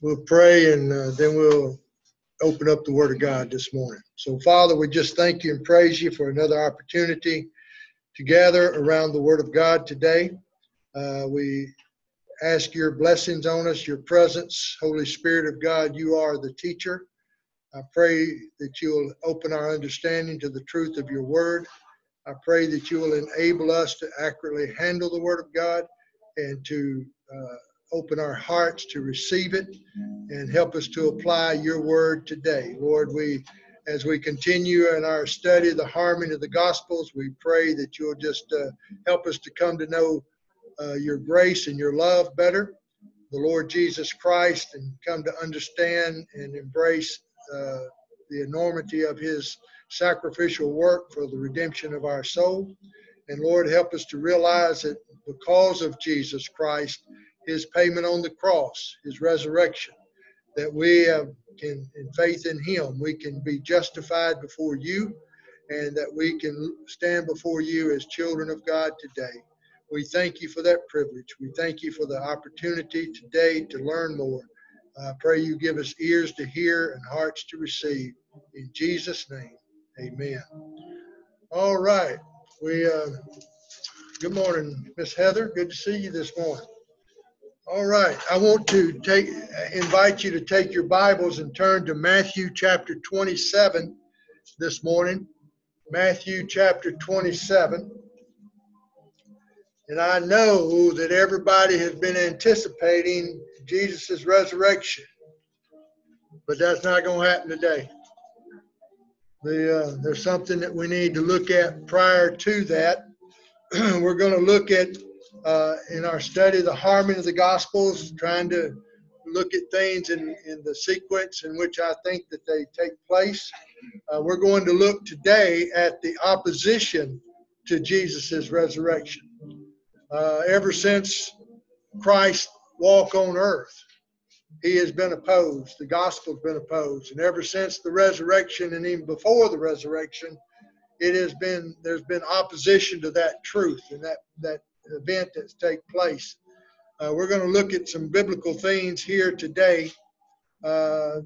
we'll pray and uh, then we'll open up the Word of God this morning. So, Father, we just thank you and praise you for another opportunity to gather around the Word of God today. Uh, we ask your blessings on us, your presence. Holy Spirit of God, you are the teacher. I pray that you will open our understanding to the truth of your word. I pray that you will enable us to accurately handle the word of God and to uh, open our hearts to receive it and help us to apply your word today. Lord, we as we continue in our study of the harmony of the gospels, we pray that you'll just uh, help us to come to know uh, your grace and your love better, the Lord Jesus Christ, and come to understand and embrace uh, the enormity of his sacrificial work for the redemption of our soul. And Lord, help us to realize that because of Jesus Christ, his payment on the cross, his resurrection, that we uh, can, in faith in him, we can be justified before you and that we can stand before you as children of God today. We thank you for that privilege. We thank you for the opportunity today to learn more. I pray you give us ears to hear and hearts to receive. In Jesus' name, amen. All right. We uh, good morning, Miss Heather. Good to see you this morning. All right. I want to take invite you to take your Bibles and turn to Matthew chapter 27 this morning. Matthew chapter 27. And I know that everybody has been anticipating Jesus' resurrection, but that's not going to happen today. The, uh, there's something that we need to look at prior to that. We're going to look at, uh, in our study, the harmony of the Gospels, trying to look at things in, in the sequence in which I think that they take place. Uh, we're going to look today at the opposition to Jesus' resurrection. Uh, ever since Christ walked on earth, he has been opposed. The gospel's been opposed, and ever since the resurrection, and even before the resurrection, it has been there's been opposition to that truth and that that event that's take place. Uh, we're going to look at some biblical themes here today. Uh,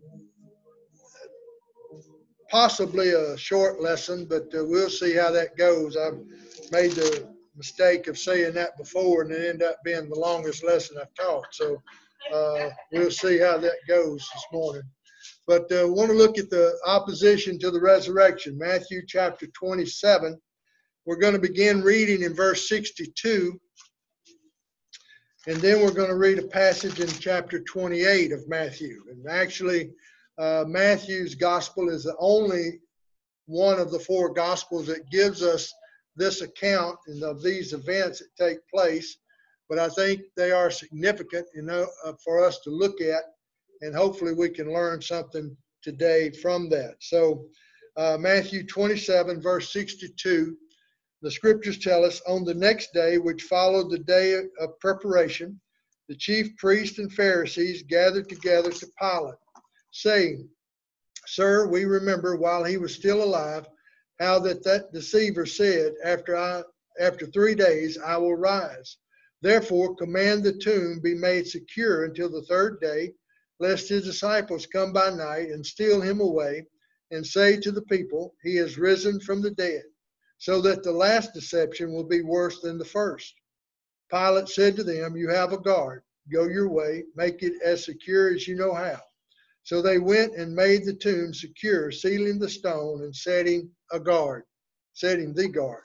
possibly a short lesson, but uh, we'll see how that goes. I've made the mistake of saying that before, and it ended up being the longest lesson I've taught. So uh, we'll see how that goes this morning. But uh, want to look at the opposition to the resurrection, Matthew chapter 27. We're going to begin reading in verse 62, and then we're going to read a passage in chapter 28 of Matthew. And actually, uh, Matthew's gospel is the only one of the four gospels that gives us this account of these events that take place, but I think they are significant you know, uh, for us to look at, and hopefully we can learn something today from that. So, uh, Matthew 27, verse 62, the scriptures tell us on the next day, which followed the day of preparation, the chief priests and Pharisees gathered together to Pilate, saying, Sir, we remember while he was still alive how that that deceiver said, after I after three days I will rise. Therefore command the tomb be made secure until the third day, lest his disciples come by night and steal him away, and say to the people, He is risen from the dead, so that the last deception will be worse than the first. Pilate said to them, You have a guard. Go your way, make it as secure as you know how. So they went and made the tomb secure, sealing the stone and setting a guard, setting the guard.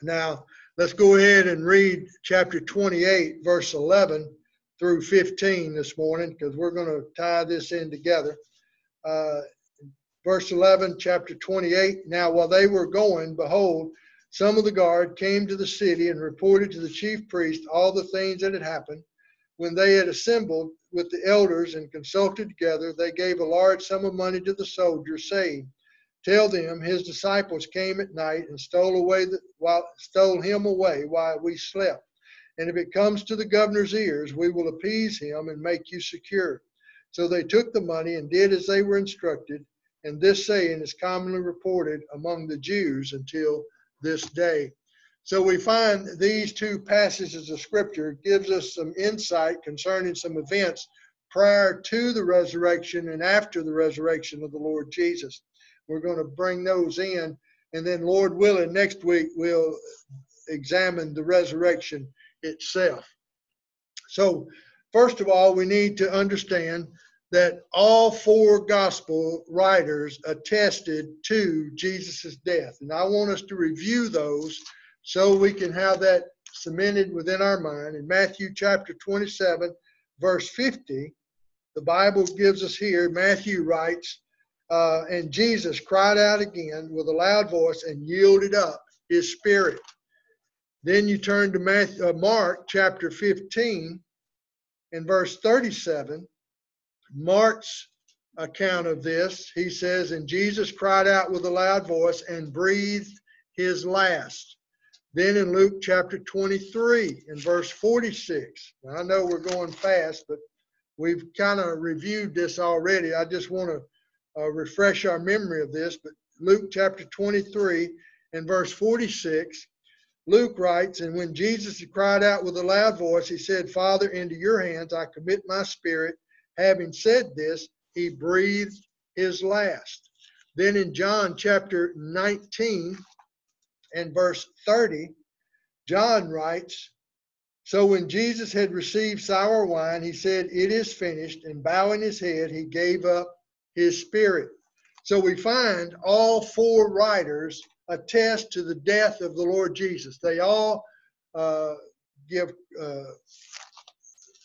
Now, let's go ahead and read chapter 28, verse 11 through 15 this morning, because we're going to tie this in together. Uh, verse 11, chapter 28. Now, while they were going, behold, some of the guard came to the city and reported to the chief priest all the things that had happened. When they had assembled, with the elders and consulted together, they gave a large sum of money to the soldiers, saying, Tell them his disciples came at night and stole away the, while stole him away while we slept. And if it comes to the governor's ears, we will appease him and make you secure. So they took the money and did as they were instructed, and this saying is commonly reported among the Jews until this day. So we find these two passages of scripture gives us some insight concerning some events prior to the resurrection and after the resurrection of the Lord Jesus. We're going to bring those in. And then, Lord willing, next week we'll examine the resurrection itself. So, first of all, we need to understand that all four gospel writers attested to Jesus' death. And I want us to review those so we can have that cemented within our mind. In Matthew chapter 27, verse 50, the Bible gives us here, Matthew writes, uh, and Jesus cried out again with a loud voice and yielded up his spirit. Then you turn to Matthew, uh, Mark chapter 15 and verse 37. Mark's account of this, he says, And Jesus cried out with a loud voice and breathed his last. Then in Luke chapter 23 and verse 46. Now, I know we're going fast, but we've kind of reviewed this already. I just want to uh, refresh our memory of this. But Luke chapter 23 and verse 46, Luke writes, And when Jesus cried out with a loud voice, he said, Father, into your hands I commit my spirit. Having said this, he breathed his last. Then in John chapter 19 and verse 30, John writes, So when Jesus had received sour wine, he said, It is finished, and bowing his head, he gave up his spirit. So we find all four writers attest to the death of the Lord Jesus. They all uh, give uh,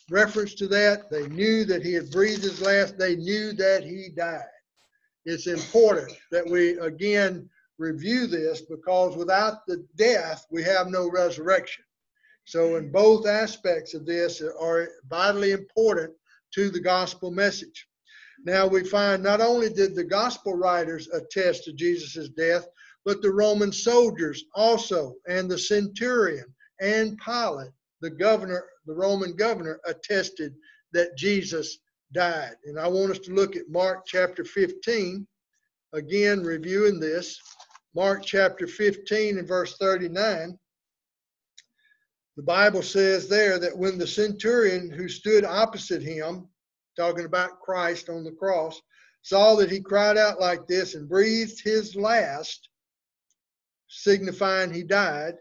reference to that. They knew that he had breathed his last. They knew that he died. It's important that we again review this because without the death, we have no resurrection. So, in both aspects of this are vitally important to the gospel message. Now, we find not only did the gospel writers attest to Jesus' death, but the Roman soldiers also, and the centurion and Pilate, the governor, the Roman governor, attested that Jesus died. And I want us to look at Mark chapter 15, again, reviewing this. Mark chapter 15 and verse 39. The Bible says there that when the centurion who stood opposite him, talking about Christ on the cross, saw that he cried out like this and breathed his last, signifying he died,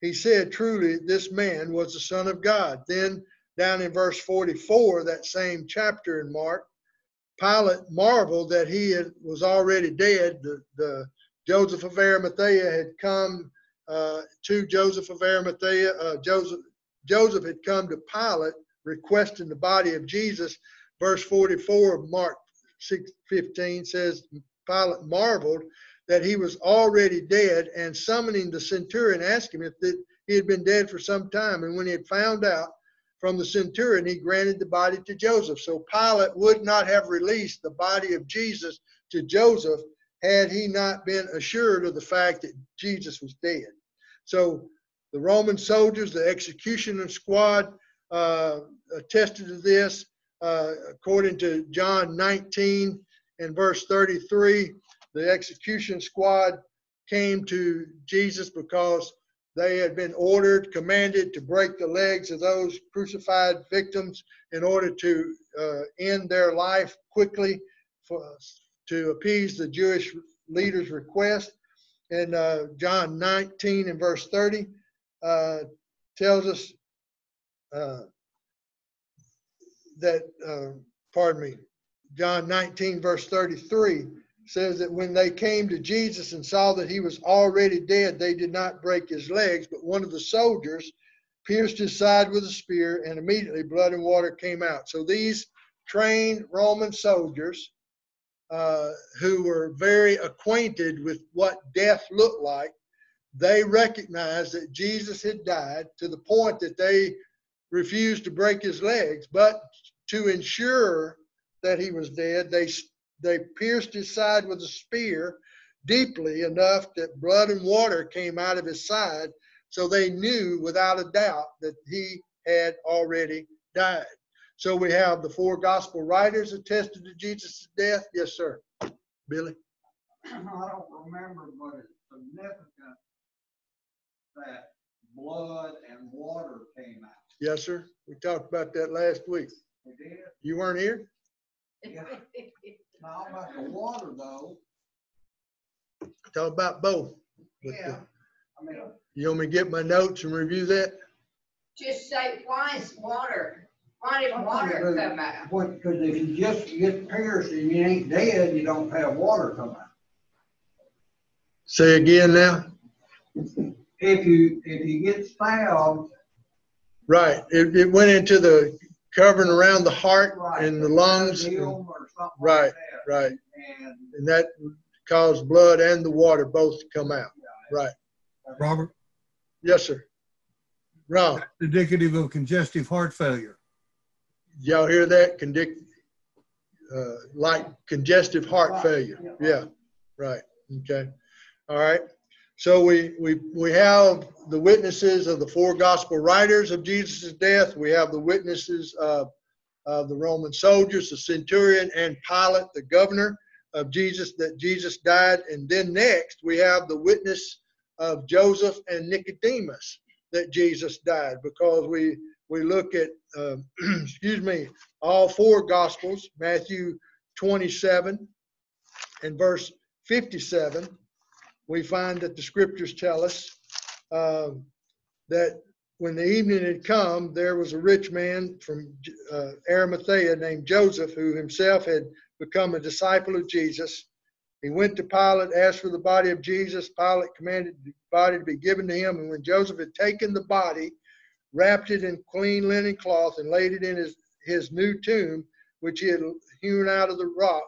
he said, Truly, this man was the Son of God. Then, down in verse 44, that same chapter in Mark, Pilate marveled that he had, was already dead. The, the Joseph of Arimathea had come uh, to Joseph of Arimathea. Uh, Joseph, Joseph had come to Pilate requesting the body of Jesus. Verse 44 of Mark 6, 15 says, Pilate marveled that he was already dead and summoning the centurion asked him if he had been dead for some time. And when he had found out from the centurion, he granted the body to Joseph. So Pilate would not have released the body of Jesus to Joseph had he not been assured of the fact that Jesus was dead. So the Roman soldiers, the executioner squad, uh, attested to this. Uh, according to John 19 and verse 33, the execution squad came to Jesus because they had been ordered, commanded to break the legs of those crucified victims in order to uh, end their life quickly for, to appease the Jewish leaders' request. And uh, John 19 and verse 30 uh, tells us uh, that, uh, pardon me, John 19 verse 33 says that when they came to Jesus and saw that he was already dead, they did not break his legs, but one of the soldiers pierced his side with a spear, and immediately blood and water came out. So these trained Roman soldiers uh, who were very acquainted with what death looked like, they recognized that Jesus had died to the point that they refused to break his legs. But to ensure that he was dead, they they pierced his side with a spear deeply enough that blood and water came out of his side. So they knew without a doubt that he had already died. So we have the four gospel writers attested to Jesus' death. Yes, sir. Billy? I don't remember, but it's significant that blood and water came out. Yes, sir. We talked about that last week. We did. You weren't here? Yeah. Now about the water though, Talk about both. But, yeah, I mean, You want me to get my notes and review that? Just say, why is water, why did water come out? what, cause if you just get pierced and you ain't dead, you don't have water come out. Say again now? If you, if you get stabbed, Right, it, it went into the covering around the heart right. and the lungs. and- or something Right. like that. Right, And and that caused blood and the water both to come out. Right, Robert, yes, sir. Ron, indicative of congestive heart failure. y'all hear that? Condic, uh, like congestive heart failure. yeah. Yeah, right, okay. All right, so we, we, we have the witnesses of the four gospel writers of Jesus' death. We have the witnesses of, of the Roman soldiers, the centurion and Pilate, the governor of Jesus, that Jesus died. And then next, we have the witness of Joseph and Nicodemus that Jesus died because we, we look at, um, excuse me, all four gospels, Matthew 27 and verse 57, we find that the scriptures tell us um, that when the evening had come, there was a rich man from uh, Arimathea named Joseph, who himself had become a disciple of Jesus. He went to Pilate, asked for the body of Jesus. Pilate commanded the body to be given to him. And when Joseph had taken the body, wrapped it in clean linen cloth, and laid it in his, his new tomb, which he had hewn out of the rock,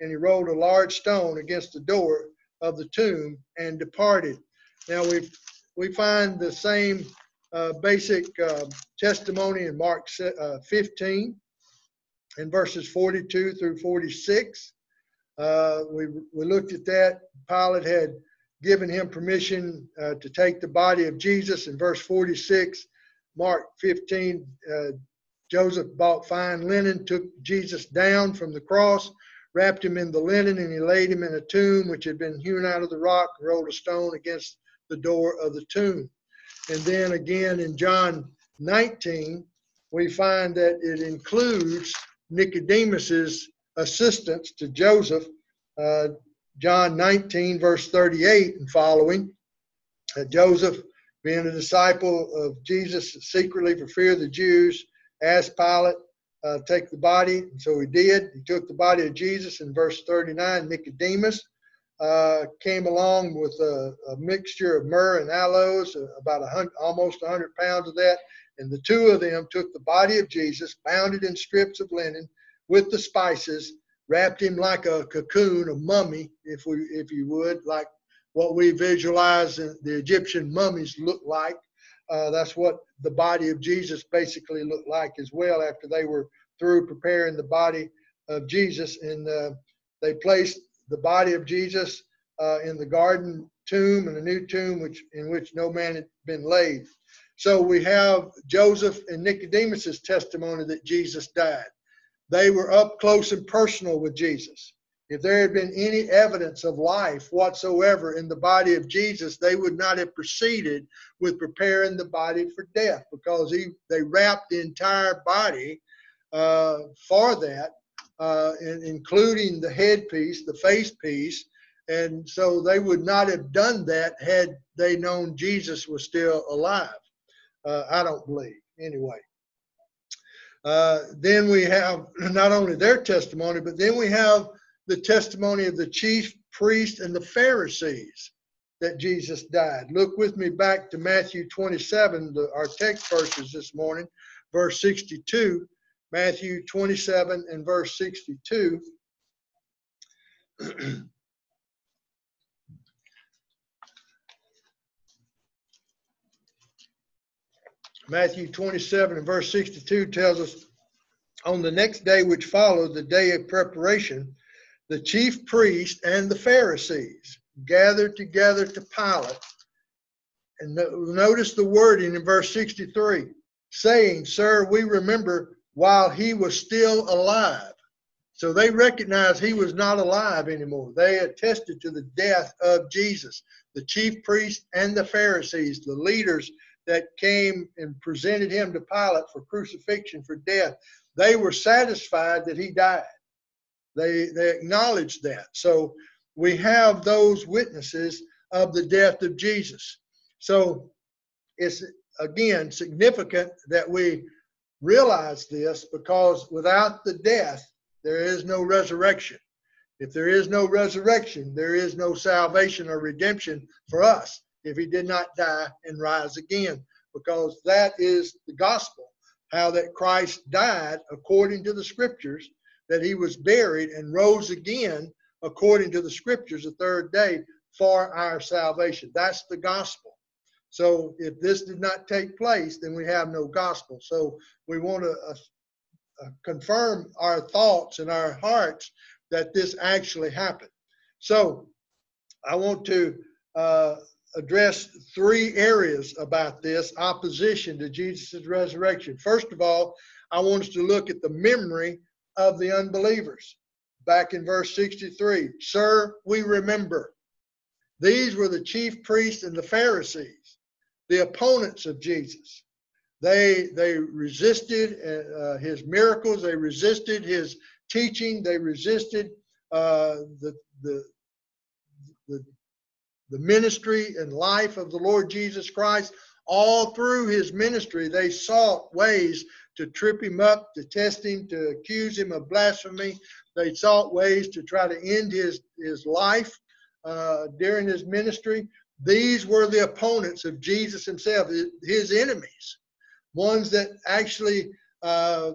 and he rolled a large stone against the door of the tomb and departed. Now we we find the same uh, basic uh, testimony in Mark uh, 15 in verses 42 through 46. Uh, we we looked at that. Pilate had given him permission to take the body of Jesus. In verse 46, Mark 15, uh, Joseph bought fine linen, took Jesus down from the cross, wrapped him in the linen, and he laid him in a tomb which had been hewn out of the rock, and rolled a stone against the door of the tomb. And then again in John 19, we find that it includes Nicodemus's assistance to Joseph. Uh, John 19, verse 38 and following. Uh, Joseph, being a disciple of Jesus secretly for fear of the Jews, asked Pilate, uh, take the body. And so he did. He took the body of Jesus in verse 39. Nicodemus uh, came along with a, a mixture of myrrh and aloes, uh, about a hundred, almost 100 pounds of that. And the two of them took the body of Jesus, bound it in strips of linen with the spices, wrapped him like a cocoon, a mummy, if we, if you would, like what we visualize the Egyptian mummies look like. Uh, that's what the body of Jesus basically looked like as well after they were through preparing the body of Jesus. And uh, they placed the body of Jesus uh, in the garden tomb and a new tomb which in which no man had been laid. So we have Joseph and Nicodemus's testimony that Jesus died. They were up close and personal with Jesus. If there had been any evidence of life whatsoever in the body of Jesus, they would not have proceeded with preparing the body for death because he, they wrapped the entire body uh, for that, uh, including the headpiece, the face piece. And so they would not have done that had they known Jesus was still alive. Uh, I don't believe, anyway. Uh, then we have not only their testimony, but then we have the testimony of the chief priest and the Pharisees that Jesus died. Look with me back to Matthew 27, the, our text verses this morning, verse 62. Matthew 27 and verse 62. Matthew 27 and verse 62 tells us on the next day which followed, the day of preparation, the chief priest and the Pharisees gathered together to Pilate. And notice the wording in verse 63 saying, Sir, we remember while he was still alive. So they recognized he was not alive anymore. They attested to the death of Jesus. The chief priests and the Pharisees, the leaders that came and presented him to Pilate for crucifixion, for death, they were satisfied that he died. They, they acknowledged that. So we have those witnesses of the death of Jesus. So it's again significant that we realize this because without the death, there is no resurrection. If there is no resurrection, there is no salvation or redemption for us if he did not die and rise again, because that is the gospel how that Christ died according to the scriptures, that he was buried and rose again according to the scriptures the third day for our salvation. That's the gospel. So if this did not take place, then we have no gospel. So we want to uh, uh, confirm our thoughts and our hearts that this actually happened. So I want to uh, address three areas about this opposition to Jesus' resurrection. First of all, I want us to look at the memory of the unbelievers. Back in verse 63, Sir, we remember. These were the chief priests and the Pharisees, the opponents of Jesus. They, they resisted uh, his miracles, they resisted his teaching, they resisted uh, the, the, the the ministry and life of the Lord Jesus Christ. All through his ministry, they sought ways to trip him up, to test him, to accuse him of blasphemy. They sought ways to try to end his, his life uh, during his ministry. These were the opponents of Jesus himself, his enemies, ones that actually uh,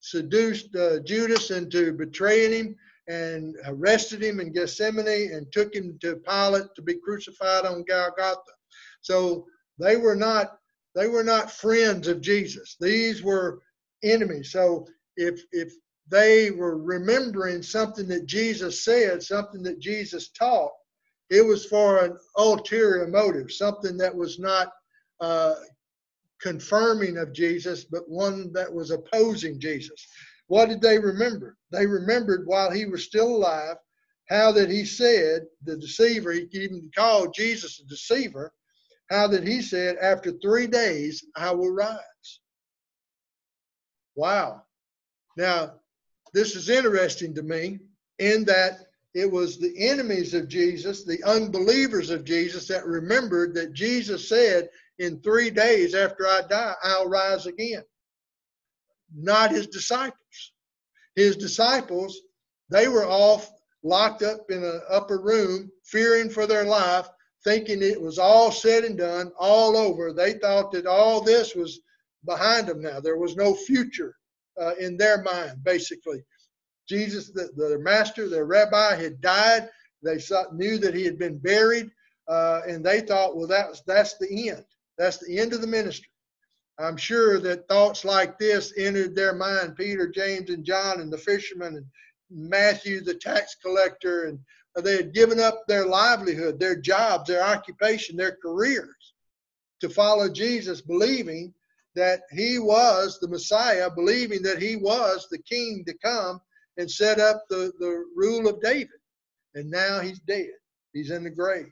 seduced uh, Judas into betraying him and arrested him in Gethsemane and took him to Pilate to be crucified on Golgotha. So they were not they were not friends of Jesus. These were enemies. So if if they were remembering something that Jesus said, something that Jesus taught, it was for an ulterior motive, something that was not uh, confirming of Jesus, but one that was opposing Jesus. What did they remember? They remembered while he was still alive how that he said, the deceiver, he even called Jesus a deceiver, how that he said, after three days I will rise. Wow. Now, this is interesting to me in that it was the enemies of Jesus, the unbelievers of Jesus, that remembered that Jesus said, In three days after I die, I'll rise again not his disciples. His disciples, they were off locked up in an upper room, fearing for their life, thinking it was all said and done, all over. They thought that all this was behind them now. There was no future uh, in their mind, basically. Jesus, the, the master, their rabbi, had died. They saw, knew that he had been buried, uh, and they thought, well, that's that's the end. That's the end of the ministry. I'm sure that thoughts like this entered their mind, Peter, James, and John, and the fishermen, and Matthew, the tax collector, and they had given up their livelihood, their jobs, their occupation, their careers to follow Jesus, believing that he was the Messiah, believing that he was the king to come and set up the, the rule of David. And now he's dead, he's in the grave.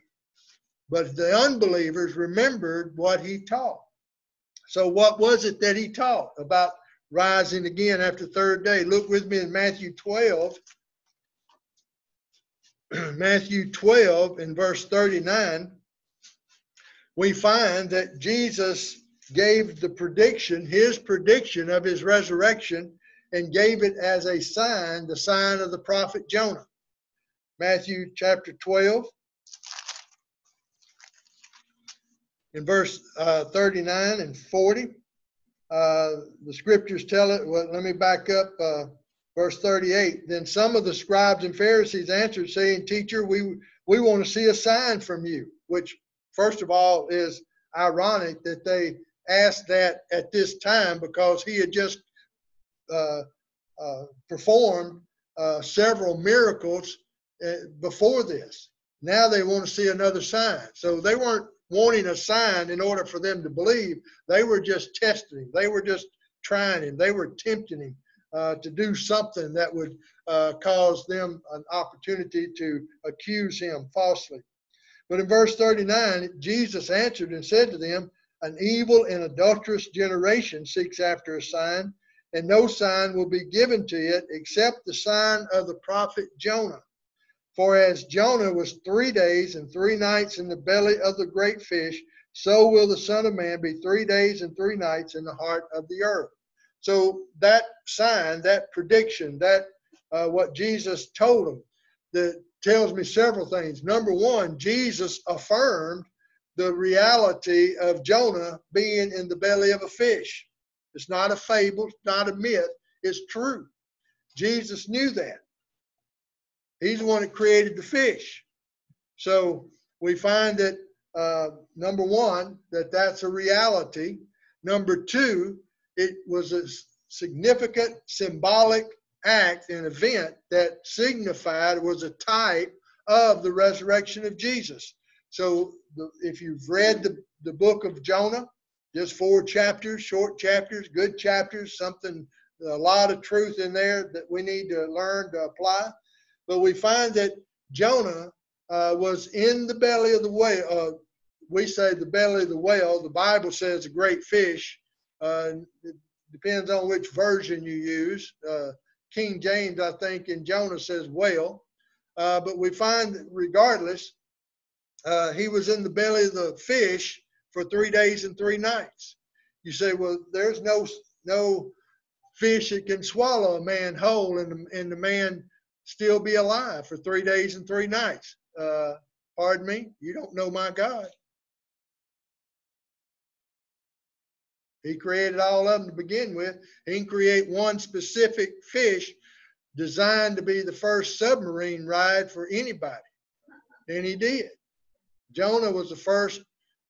But the unbelievers remembered what he taught. So, what was it that he taught about rising again after third day? Look with me in Matthew 12. Matthew 12 in verse 39, we find that Jesus gave the prediction, his prediction of his resurrection, and gave it as a sign, the sign of the prophet Jonah. Matthew chapter 12, in verse uh, 39 and 40. Uh, the scriptures tell it. Well, let me back up. Uh, verse 38. Then some of the scribes and Pharisees answered, saying, Teacher, we, we want to see a sign from you. Which, first of all, is ironic that they asked that at this time because he had just performed uh, several miracles before this. Now they want to see another sign. So they weren't wanting a sign in order for them to believe. They were just testing him. They were just trying him. They were tempting him uh, to do something that would uh, cause them an opportunity to accuse him falsely. But in verse 39, Jesus answered and said to them, An evil and adulterous generation seeks after a sign, and no sign will be given to it except the sign of the prophet Jonah. For as Jonah was three days and three nights in the belly of the great fish, so will the Son of Man be three days and three nights in the heart of the earth. So that sign, that prediction, that uh, what Jesus told them, that tells me several things. Number one, Jesus affirmed the reality of Jonah being in the belly of a fish. It's not a fable, it's not a myth, it's true. Jesus knew that. He's the one that created the fish. So we find that uh, number one, that that's a reality. Number two, it was a significant symbolic act and event that signified was a type of the resurrection of Jesus. So the, if you've read the, the book of Jonah, just four chapters, short chapters, good chapters, something, a lot of truth in there that we need to learn to apply. But we find that Jonah uh, was in the belly of the whale. Uh, we say the belly of the whale. The Bible says a great fish. Uh, it depends on which version you use. Uh, King James, I think, in Jonah says whale. Uh, but we find regardless, uh, he was in the belly of the fish for three days and three nights. You say, well, there's no no fish that can swallow a man whole and the, and the man still be alive for three days and three nights. Uh, pardon me, you don't know my God. He created all of them to begin with. He can create one specific fish designed to be the first submarine ride for anybody. And he did. Jonah was the first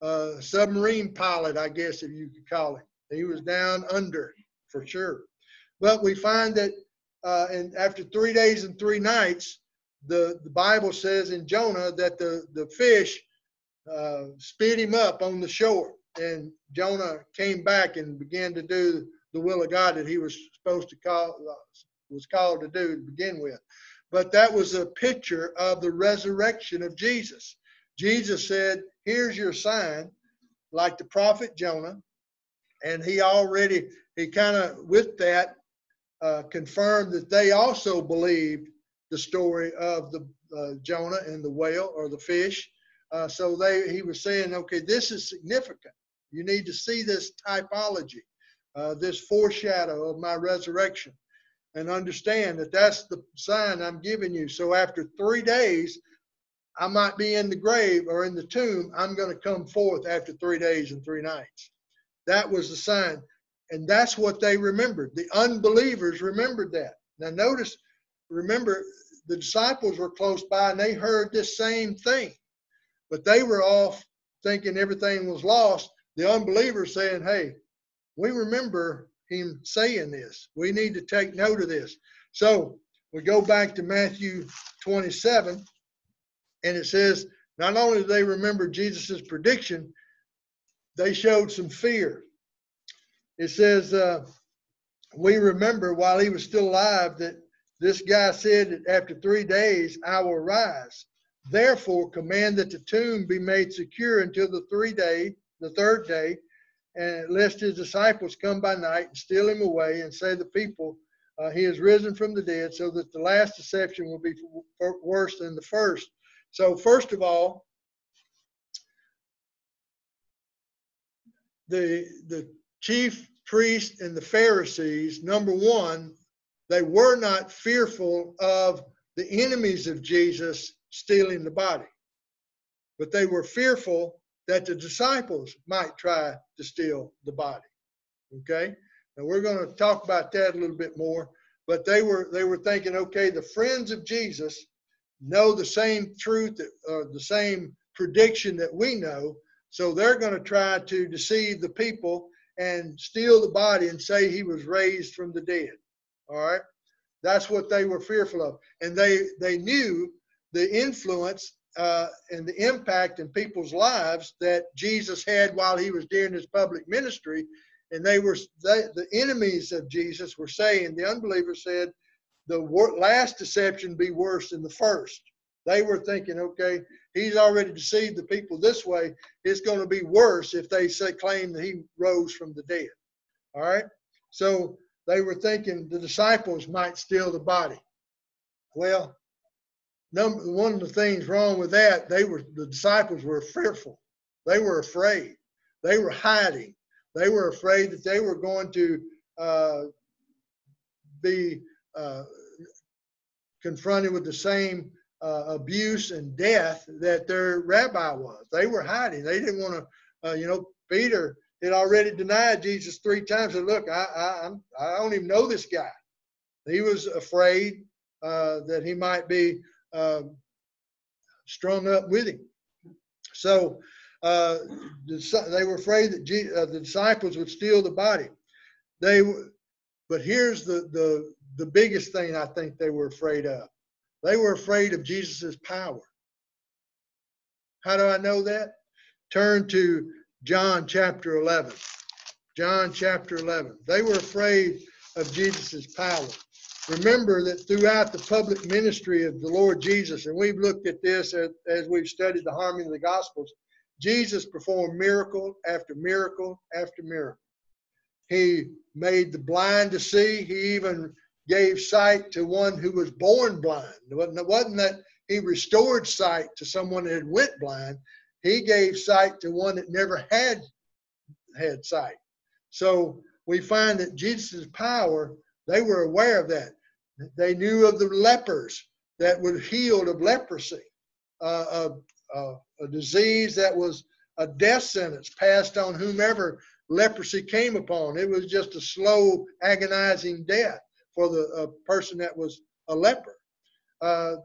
uh, submarine pilot, I guess, if you could call it. He was down under for sure. But we find that uh, and after three days and three nights, the, the Bible says in Jonah that the, the fish uh, spit him up on the shore. And Jonah came back and began to do the will of God that he was supposed to call, uh, was called to do to begin with. But that was a picture of the resurrection of Jesus. Jesus said, Here's your sign, like the prophet Jonah. And he already, he kind of, with that, uh, confirmed that they also believed the story of the uh, Jonah and the whale or the fish. Uh, so they, he was saying, okay, this is significant. You need to see this typology, uh, this foreshadow of my resurrection, and understand that that's the sign I'm giving you. So after three days, I might be in the grave or in the tomb. I'm going to come forth after three days and three nights. That was the sign. And that's what they remembered. The unbelievers remembered that. Now, notice, remember, the disciples were close by and they heard this same thing, but they were off thinking everything was lost. The unbelievers saying, Hey, we remember him saying this. We need to take note of this. So we go back to Matthew 27, and it says, Not only did they remember Jesus' prediction, they showed some fear it says, uh, we remember while he was still alive that this guy said that after three days I will rise. Therefore, command that the tomb be made secure until the three day, the third day, and lest his disciples come by night and steal him away and say the people uh, he has risen from the dead, so that the last deception will be worse than the first. So, first of all, the the chief priests and the Pharisees, number one, they were not fearful of the enemies of Jesus stealing the body, but they were fearful that the disciples might try to steal the body. Okay? And we're going to talk about that a little bit more. But they were they were thinking, okay, the friends of Jesus know the same truth, or the same prediction that we know, so they're going to try to deceive the people and steal the body and say he was raised from the dead. All right. That's what they were fearful of. And they, they knew the influence uh, and the impact in people's lives that Jesus had while he was during his public ministry. And they were, they, the enemies of Jesus were saying, the unbelievers said, the last deception be worse than the first. They were thinking, okay, he's already deceived the people this way. It's going to be worse if they say claim that he rose from the dead. All right. So they were thinking the disciples might steal the body. Well, number one of the things wrong with that, they were the disciples were fearful. They were afraid. They were hiding. They were afraid that they were going to uh, be uh, confronted with the same uh, abuse and death that their rabbi was. They were hiding. They didn't want to, uh, you know, Peter had already denied Jesus three times. Said, "Look, I, I, I'm, I don't even know this guy." He was afraid uh, that he might be uh, strung up with him. So uh, they were afraid that Je- uh, the disciples would steal the body. They, but here's the the the biggest thing I think they were afraid of. They were afraid of Jesus' power. How do I know that? Turn to John chapter 11. John chapter 11. They were afraid of Jesus' power. Remember that throughout the public ministry of the Lord Jesus, and we've looked at this as, as we've studied the harmony of the Gospels, Jesus performed miracle after miracle after miracle. He made the blind to see. He even gave sight to one who was born blind. It wasn't, it wasn't that he restored sight to someone that had went blind. He gave sight to one that never had had sight. So we find that Jesus' power, they were aware of that. They knew of the lepers that were healed of leprosy, uh, of, uh, a disease that was a death sentence passed on whomever leprosy came upon. It was just a slow, agonizing death for the uh, person that was a leper. Uh,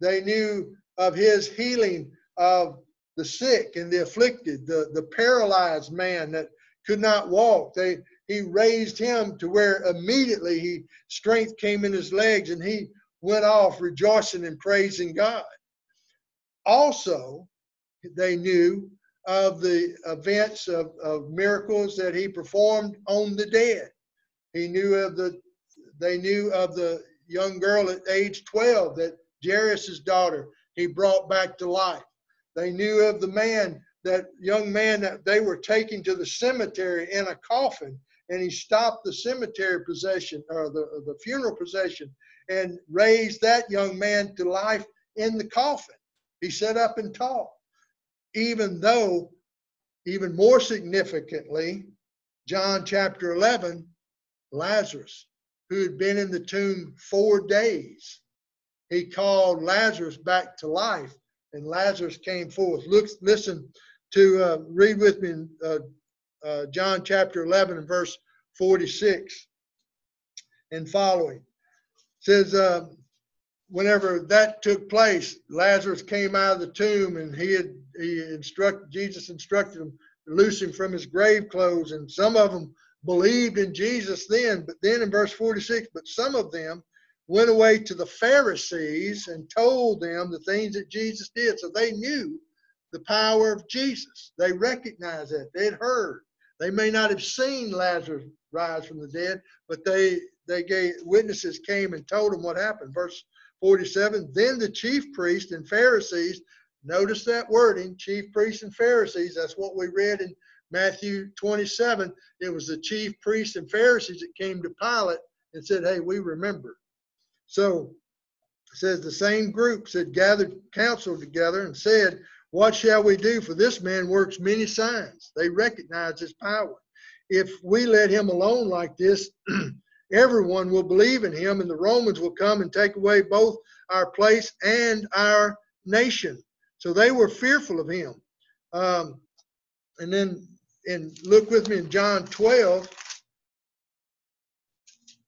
they knew of his healing of the sick and the afflicted, the, the paralyzed man that could not walk. They he raised him to where immediately he strength came in his legs and he went off rejoicing and praising God. Also, they knew of the events of, of miracles that he performed on the dead. He knew of the they knew of the young girl at age 12 that Jairus' daughter he brought back to life. They knew of the man, that young man that they were taking to the cemetery in a coffin, and he stopped the cemetery possession or the, the funeral procession and raised that young man to life in the coffin. He sat up and talked. Even though, even more significantly, John chapter 11, Lazarus, who had been in the tomb four days, he called Lazarus back to life, and Lazarus came forth. Look, listen to uh, read with me in uh, uh, John chapter 11 and verse 46 and following. It says, uh, whenever that took place, Lazarus came out of the tomb, and he had he instructed Jesus instructed him to loose him from his grave clothes, and some of them believed in Jesus then. But then in verse 46, but some of them went away to the Pharisees and told them the things that Jesus did. So they knew the power of Jesus. They recognized that. They had heard. They may not have seen Lazarus rise from the dead, but they they gave witnesses came and told them what happened. Verse 47. Then the chief priests and Pharisees, notice that wording, chief priests and Pharisees. That's what we read in Matthew 27. It was the chief priests and Pharisees that came to Pilate and said, Hey, we remember. So it says the same groups had gathered counsel together and said, What shall we do? For this man works many signs. They recognize his power. If we let him alone like this, everyone will believe in him, and the Romans will come and take away both our place and our nation. So they were fearful of him. Um, and then, and look with me in John 12.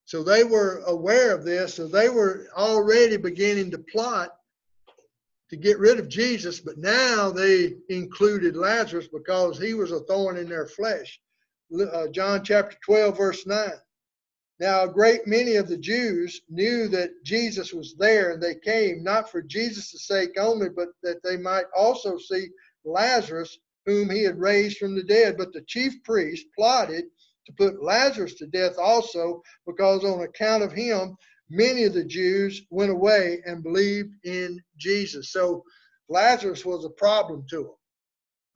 So they were aware of this. So they were already beginning to plot to get rid of Jesus, but now they included Lazarus because he was a thorn in their flesh. Uh, John chapter 12, verse 9. Now, a great many of the Jews knew that Jesus was there, and they came not for Jesus' sake only, but that they might also see Lazarus, whom he had raised from the dead. But the chief priest plotted to put Lazarus to death also, because on account of him, many of the Jews went away and believed in Jesus. So Lazarus was a problem to them.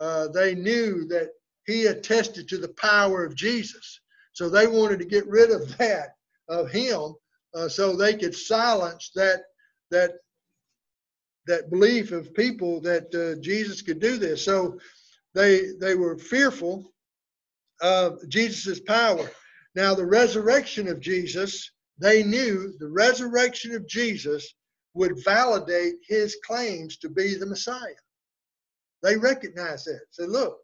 Uh, they knew that he attested to the power of Jesus. So they wanted to get rid of that of him uh, so they could silence that that that belief of people that uh, Jesus could do this. So they they were fearful of Jesus's power. Now the resurrection of Jesus, they knew the resurrection of Jesus would validate his claims to be the Messiah. They recognized that. Said, look,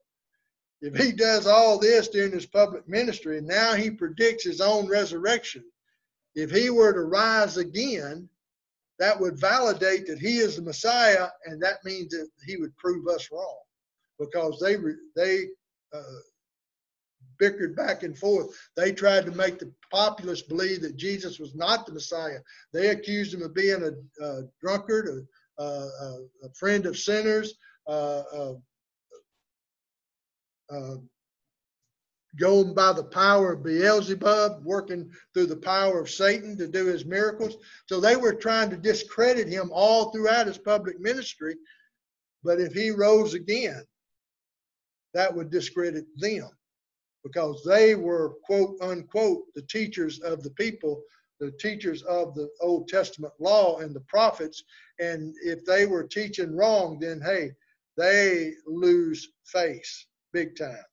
if he does all this during his public ministry and now he predicts his own resurrection, if he were to rise again, that would validate that he is the Messiah, and that means that he would prove us wrong because they they uh, bickered back and forth. They tried to make the populace believe that Jesus was not the Messiah. They accused him of being a, a drunkard, a, a, a friend of sinners, uh, uh, uh, going by the power of Beelzebub, working through the power of Satan to do his miracles. So they were trying to discredit him all throughout his public ministry. But if he rose again, that would discredit them because they were, quote unquote, the teachers of the people, the teachers of the Old Testament law and the prophets. And if they were teaching wrong, then hey, they lose face big time.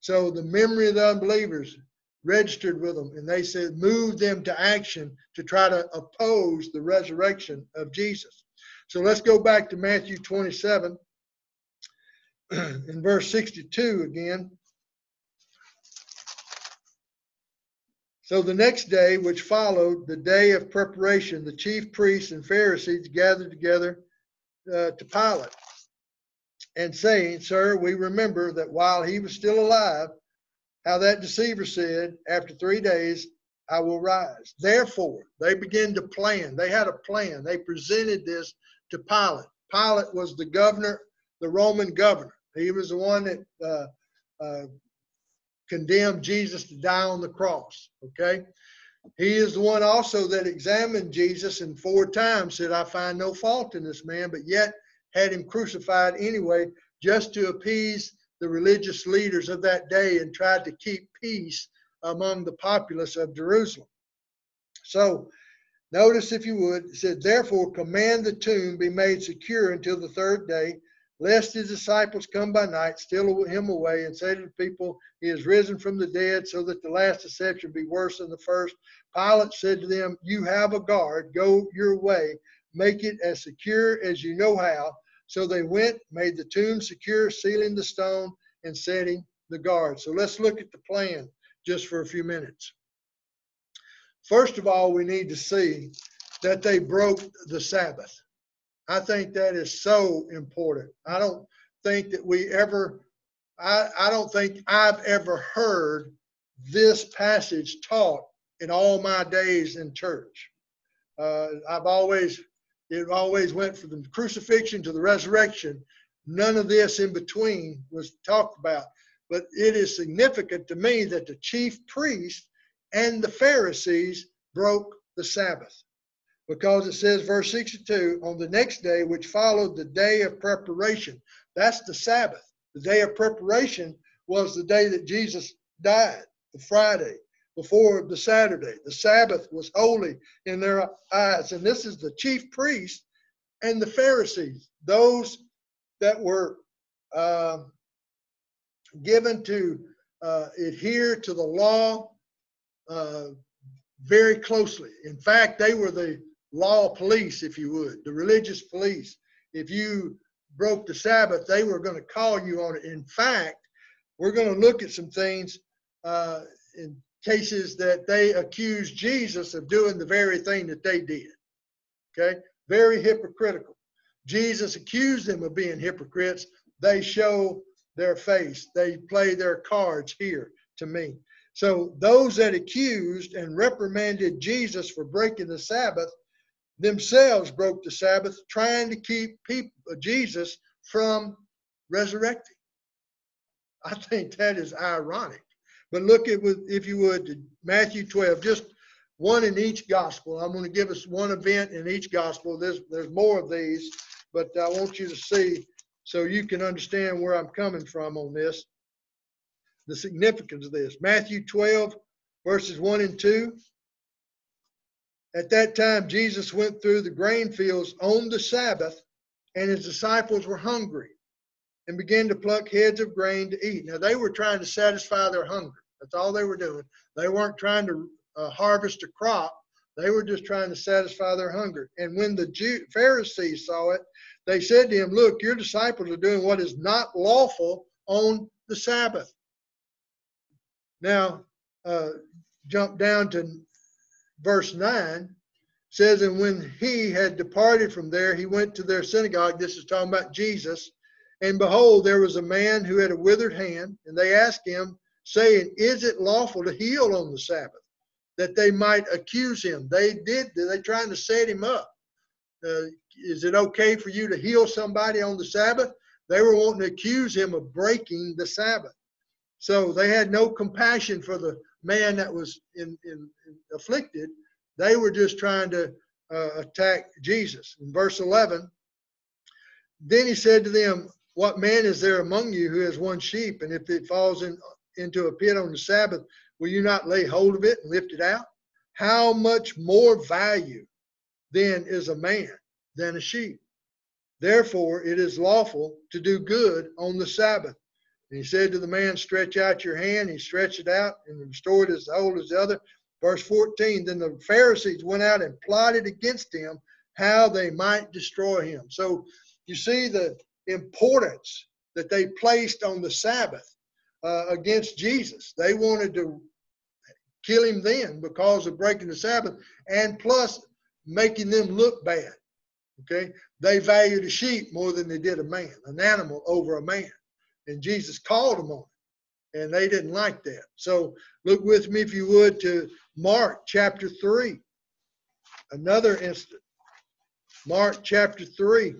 So the memory of the unbelievers registered with them, and they said, move them to action to try to oppose the resurrection of Jesus. So let's go back to Matthew 27 in verse 62 again. So the next day, which followed, the day of preparation, the chief priests and Pharisees gathered together uh, to Pilate and saying, Sir, we remember that while he was still alive, how that deceiver said, After three days, I will rise. Therefore, they began to plan. They had a plan. They presented this to Pilate. Pilate was the governor, the Roman governor. He was the one that uh, uh, condemned Jesus to die on the cross. Okay. He is the one also that examined Jesus and four times said, I find no fault in this man, but yet had him crucified anyway, just to appease the religious leaders of that day and tried to keep peace among the populace of Jerusalem. So, notice if you would, it said, Therefore, command the tomb be made secure until the third day, lest his disciples come by night, steal him away, and say to the people, He is risen from the dead, so that the last deception be worse than the first. Pilate said to them, You have a guard, go your way, make it as secure as you know how. So they went, made the tomb secure, sealing the stone and setting the guard. So let's look at the plan just for a few minutes. First of all, we need to see that they broke the Sabbath. I think that is so important. I don't think that we ever, I, I don't think I've ever heard this passage taught in all my days in church. Uh, I've always, it always went from the crucifixion to the resurrection. None of this in between was talked about. But it is significant to me that the chief priest and the Pharisees broke the Sabbath because it says, verse 62, on the next day, which followed the day of preparation. That's the Sabbath. The day of preparation was the day that Jesus died, the Friday before the Saturday. The Sabbath was holy in their eyes. And this is the chief priest and the Pharisees, those that were uh, given to uh, adhere to the law uh, very closely. In fact, they were the law police, if you would, the religious police. If you broke the Sabbath, they were going to call you on it. In fact, we're going to look at some things uh, in cases that they accused Jesus of doing the very thing that they did. Okay, very hypocritical. Jesus accused them of being hypocrites. They show their face. They play their cards here to me. So those that accused and reprimanded Jesus for breaking the Sabbath themselves broke the Sabbath, trying to keep people, uh, Jesus from resurrecting. I think that is ironic. But look at, if you would, Matthew 12, just one in each gospel. I'm going to give us one event in each gospel. There's, there's more of these, but I want you to see so you can understand where I'm coming from on this, the significance of this. Matthew 12, verses 1 and 2. At that time, Jesus went through the grain fields on the Sabbath, and his disciples were hungry and began to pluck heads of grain to eat. Now, they were trying to satisfy their hunger. That's all they were doing. They weren't trying to uh, harvest a crop, they were just trying to satisfy their hunger. And when the Jew, Pharisees saw it, they said to him, Look, your disciples are doing what is not lawful on the Sabbath. Now, uh, jump down to verse 9 says, And when he had departed from there, he went to their synagogue. This is talking about Jesus. And behold, there was a man who had a withered hand, and they asked him, saying, Is it lawful to heal on the Sabbath? That they might accuse him. They did, they trying to set him up. Uh, is it okay for you to heal somebody on the Sabbath? They were wanting to accuse him of breaking the Sabbath. So they had no compassion for the man that was in, in, in afflicted. They were just trying to uh, attack Jesus. In verse 11, then he said to them, What man is there among you who has one sheep, and if it falls in, into a pit on the Sabbath, will you not lay hold of it and lift it out? How much more value then is a man than a sheep? Therefore, it is lawful to do good on the Sabbath. And he said to the man, Stretch out your hand. He stretched it out and restored as whole as the other. Verse 14 Then the Pharisees went out and plotted against him how they might destroy him. So you see the importance that they placed on the Sabbath uh, against Jesus. They wanted to kill him then because of breaking the Sabbath and plus making them look bad. Okay? They valued a sheep more than they did a man, an animal over a man. And Jesus called them on it. And they didn't like that. So look with me, if you would, to Mark chapter 3. Another instant. Mark chapter 3.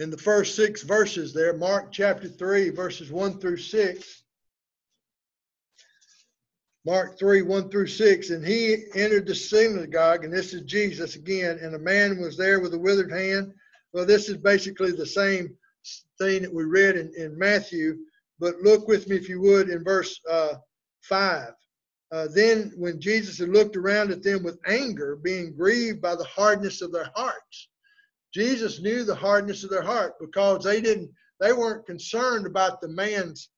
In the first six verses there, Mark chapter 3, verses 1 through 6. Mark 3, 1 through 6. And he entered the synagogue, and this is Jesus again, and a man was there with a withered hand. Well, this is basically the same thing that we read in, in Matthew, but look with me, if you would, in verse uh, 5. Uh, then, when Jesus had looked around at them with anger, being grieved by the hardness of their hearts, Jesus knew the hardness of their heart because they didn't, they weren't concerned about the man's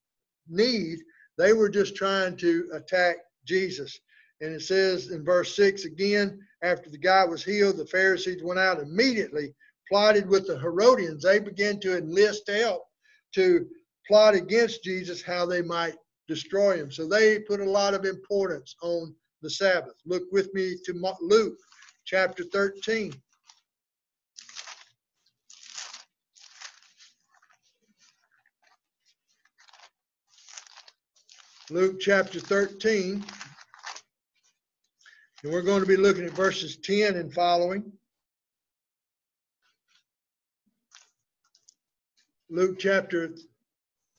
need. They were just trying to attack Jesus. And it says in verse 6 again, after the guy was healed, the Pharisees went out immediately, plotted with the Herodians. They began to enlist help to plot against Jesus how they might destroy him. So they put a lot of importance on the Sabbath. Look with me to Luke chapter 13. Luke chapter 13. And we're going to be looking at verses 10 and following. Luke chapter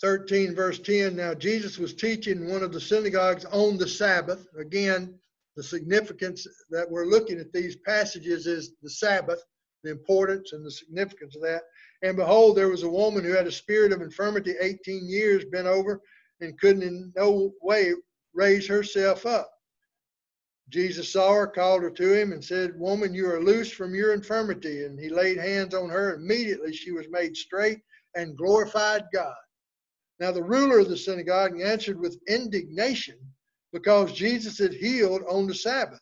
13, verse 10. Now, Jesus was teaching one of the synagogues on the Sabbath. Again, the significance that we're looking at these passages is the Sabbath, the importance and the significance of that. And behold, there was a woman who had a spirit of infirmity 18 years, bent over and couldn't in no way raise herself up. Jesus saw her, called her to him, and said, Woman, you are loose from your infirmity. And he laid hands on her. Immediately she was made straight and glorified God. Now the ruler of the synagogue answered with indignation because Jesus had healed on the Sabbath.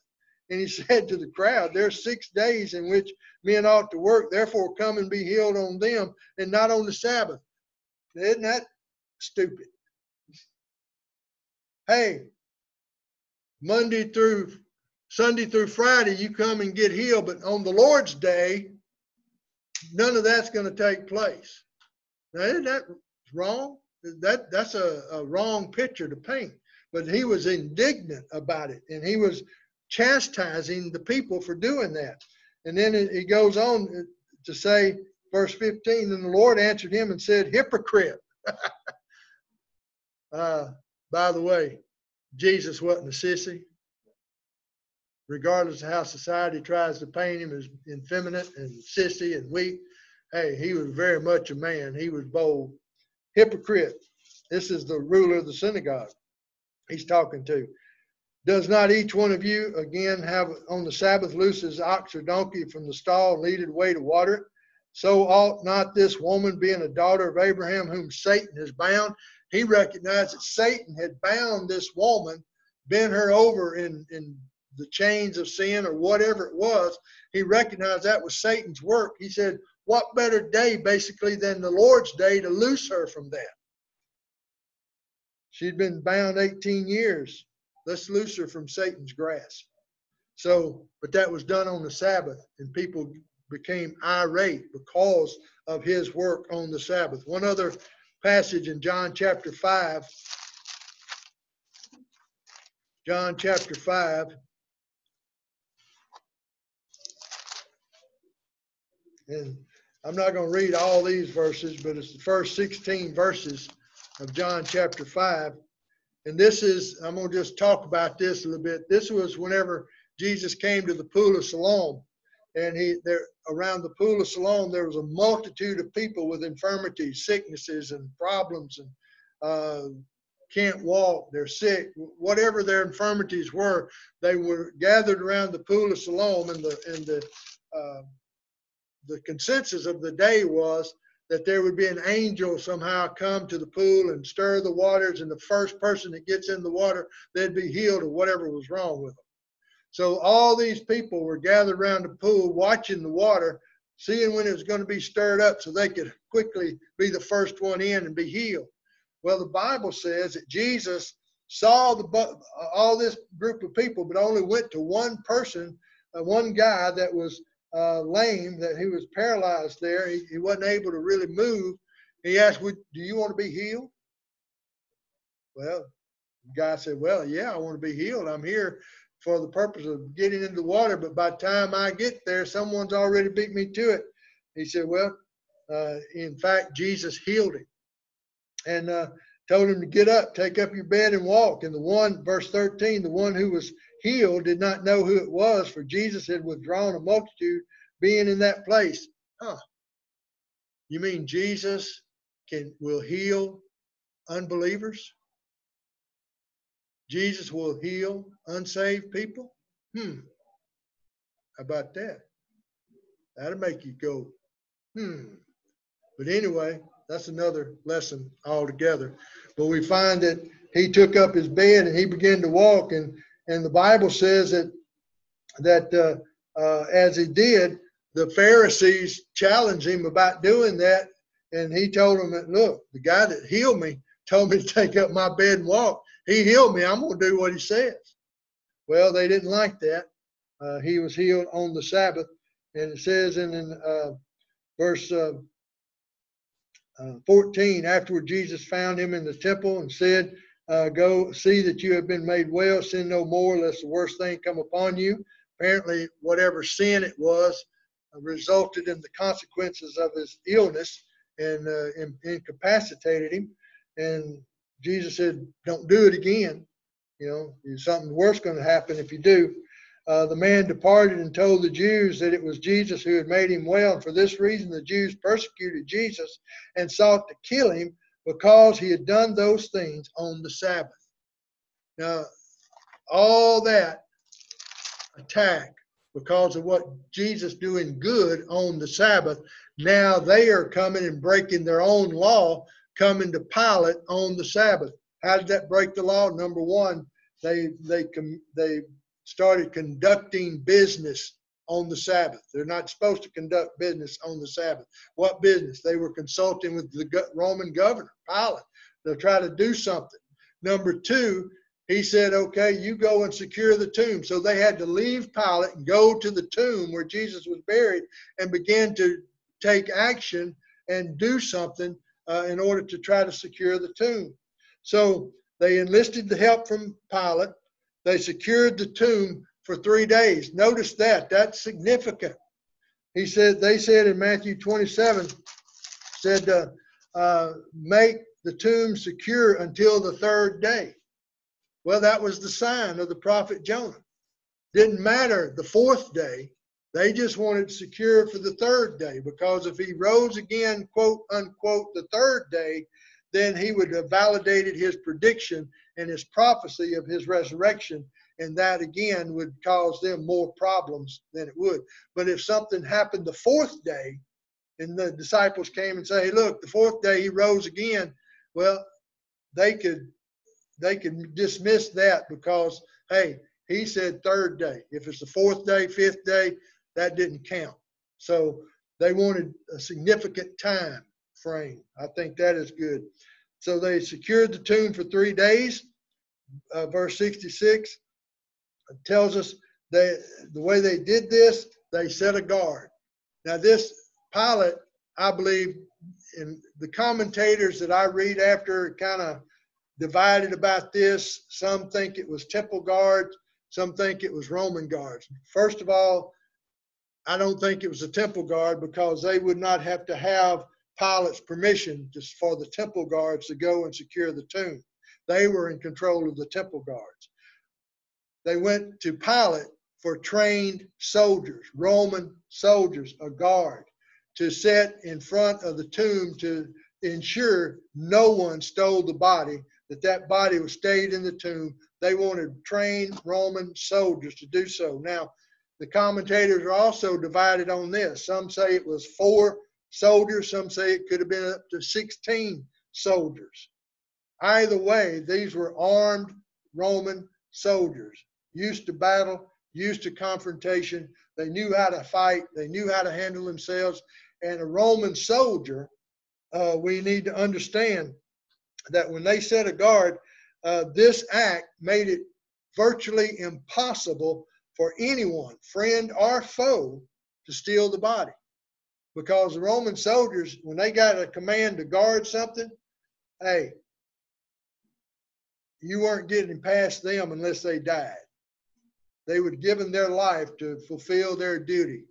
And he said to the crowd, There are six days in which men ought to work. Therefore, come and be healed on them and not on the Sabbath. Isn't that stupid? hey, Monday through Sunday through Friday, you come and get healed, but on the Lord's day, none of that's going to take place. Isn't that wrong? That that's a, a wrong picture to paint. But he was indignant about it, and he was chastising the people for doing that. And then he goes on to say, verse 15, and the Lord answered him and said, Hypocrite. uh, by the way, Jesus wasn't a sissy. Regardless of how society tries to paint him as effeminate and sissy and weak, hey, he was very much a man. He was bold. Hypocrite. This is the ruler of the synagogue he's talking to. Does not each one of you again have on the Sabbath loose his ox or donkey from the stall and lead it away to water it? So ought not this woman, being a daughter of Abraham, whom Satan has bound? He recognized that Satan had bound this woman, bent her over in, in the chains of sin or whatever it was. He recognized that was Satan's work. He said, What better day, basically, than the Lord's day to loose her from that? She'd been bound 18 years. Let's loose her from Satan's grasp. So, but that was done on the Sabbath, and people became irate because of his work on the Sabbath. One other passage in John chapter 5. John chapter 5. And I'm not going to read all these verses, but it's the first 16 verses of John chapter 5. And this is, I'm going to just talk about this a little bit. This was whenever Jesus came to the pool of Siloam. And he there around the pool of Siloam, there was a multitude of people with infirmities, sicknesses, and problems, and uh, can't walk, they're sick, whatever their infirmities were, they were gathered around the pool of Siloam, and the and the uh, the consensus of the day was that there would be an angel somehow come to the pool and stir the waters, and the first person that gets in the water, they'd be healed of whatever was wrong with them. So all these people were gathered around the pool, watching the water, seeing when it was going to be stirred up, so they could quickly be the first one in and be healed. Well, the Bible says that Jesus saw the all this group of people, but only went to one person, uh, one guy that was uh, lame, that he was paralyzed there. He, he wasn't able to really move. He asked, "Do you want to be healed?" Well, the guy said, "Well, yeah, I want to be healed. I'm here for the purpose of getting into the water, but by the time I get there, someone's already beat me to it." He said, "Well, uh, in fact, Jesus healed him." and uh, told him to get up, take up your bed, and walk. And the one, verse 13, the one who was healed did not know who it was, for Jesus had withdrawn a multitude being in that place. Huh. You mean Jesus can will heal unbelievers? Jesus will heal unsaved people? Hmm. How about that? That'll make you go, hmm. But anyway, that's another lesson altogether. But we find that he took up his bed and he began to walk, and and the Bible says that that uh, uh, as he did, the Pharisees challenged him about doing that, and he told them that look, the guy that healed me told me to take up my bed and walk. He healed me. I'm going to do what he says. Well, they didn't like that. Uh, he was healed on the Sabbath, and it says in, in uh, verse uh, uh, 14, afterward, Jesus found him in the temple and said, uh, Go see that you have been made well, sin no more, lest the worst thing come upon you. Apparently, whatever sin it was uh, resulted in the consequences of his illness and uh, incapacitated him. And Jesus said, Don't do it again. You know, something worse going to happen if you do uh, the man departed and told the Jews that it was Jesus who had made him well. And for this reason, the Jews persecuted Jesus and sought to kill him because he had done those things on the Sabbath. Now, all that attack because of what Jesus doing good on the Sabbath, now they are coming and breaking their own law, coming to Pilate on the Sabbath. How did that break the law? Number one, they they they started conducting business on the Sabbath. They're not supposed to conduct business on the Sabbath. What business? They were consulting with the Roman governor, Pilate, to try to do something. Number two, he said, okay, you go and secure the tomb. So they had to leave Pilate and go to the tomb where Jesus was buried and begin to take action and do something uh, in order to try to secure the tomb. So they enlisted the help from Pilate. They secured the tomb for three days. Notice that. That's significant. He said, they said in Matthew 27, said, uh, uh, make the tomb secure until the third day. Well, that was the sign of the prophet Jonah. Didn't matter the fourth day. They just wanted secure for the third day because if he rose again, quote unquote, the third day, then he would have validated his prediction and his prophecy of his resurrection. And that again would cause them more problems than it would. But if something happened the fourth day and the disciples came and say, hey, look, the fourth day he rose again, well, they could they could dismiss that because hey, he said third day. If it's the fourth day, fifth day, that didn't count. So they wanted a significant time frame. I think that is good. So they secured the tomb for three days. Uh, verse 66 tells us that the way they did this, they set a guard. Now, this pilot, I believe, in the commentators that I read after kind of divided about this. Some think it was temple guards, some think it was Roman guards. First of all, I don't think it was a temple guard because they would not have to have Pilate's permission just for the temple guards to go and secure the tomb. They were in control of the temple guards. They went to Pilate for trained soldiers, Roman soldiers, a guard, to set in front of the tomb to ensure no one stole the body, that that body was stayed in the tomb. They wanted trained Roman soldiers to do so. Now, the commentators are also divided on this. Some say it was four soldiers, some say it could have been up to 16 soldiers. Either way, these were armed Roman soldiers, used to battle, used to confrontation. They knew how to fight, they knew how to handle themselves. And a Roman soldier, uh, we need to understand that when they set a guard, uh, this act made it virtually impossible for anyone, friend or foe, to steal the body. Because the Roman soldiers, when they got a command to guard something, hey, you weren't getting past them unless they died. They would given their life to fulfill their duty.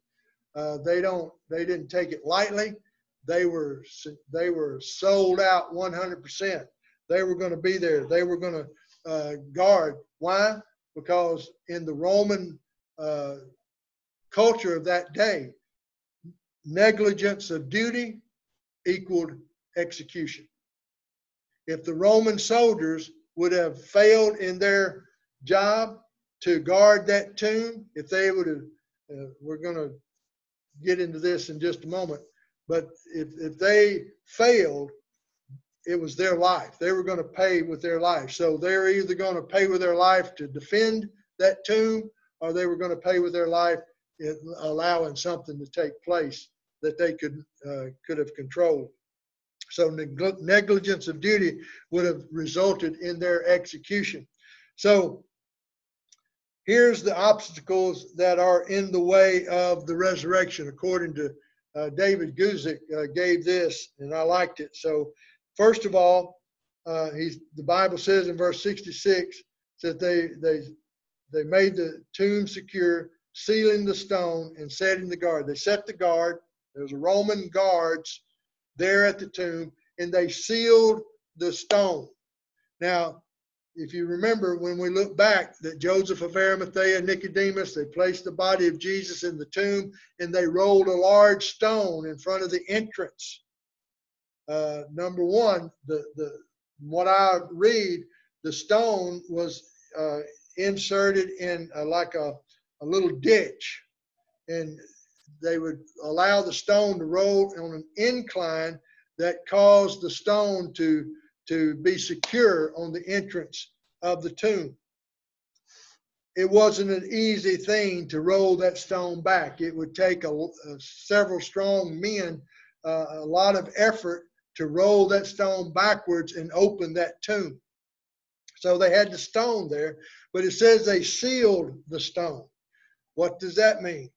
Uh, they don't. They didn't take it lightly. They were. They were sold out 100%. They were going to be there. They were going to uh, guard. Why? Because in the Roman uh, culture of that day, negligence of duty equaled execution. If the Roman soldiers would have failed in their job to guard that tomb, if they would have, uh, we're going to get into this in just a moment, but if, if they failed, it was their life. They were going to pay with their life. So they're either going to pay with their life to defend that tomb or they were going to pay with their life in allowing something to take place that they could uh, could have controlled. So neg- negligence of duty would have resulted in their execution. So here's the obstacles that are in the way of the resurrection, according to uh, David Guzik uh, gave this, and I liked it. So first of all, uh, the Bible says in verse 66 that they they they made the tomb secure, sealing the stone and setting the guard. They set the guard. There was Roman guards there at the tomb, and they sealed the stone. Now, if you remember when we look back that Joseph of Arimathea, and Nicodemus, they placed the body of Jesus in the tomb and they rolled a large stone in front of the entrance. Uh, number one, the, the what I read, the stone was uh, inserted in like a, a little ditch and they would allow the stone to roll on an incline that caused the stone to to be secure on the entrance of the tomb. It wasn't an easy thing to roll that stone back. It would take a, a several strong men uh, a lot of effort to roll that stone backwards and open that tomb. So they had the stone there, but it says they sealed the stone. What does that mean?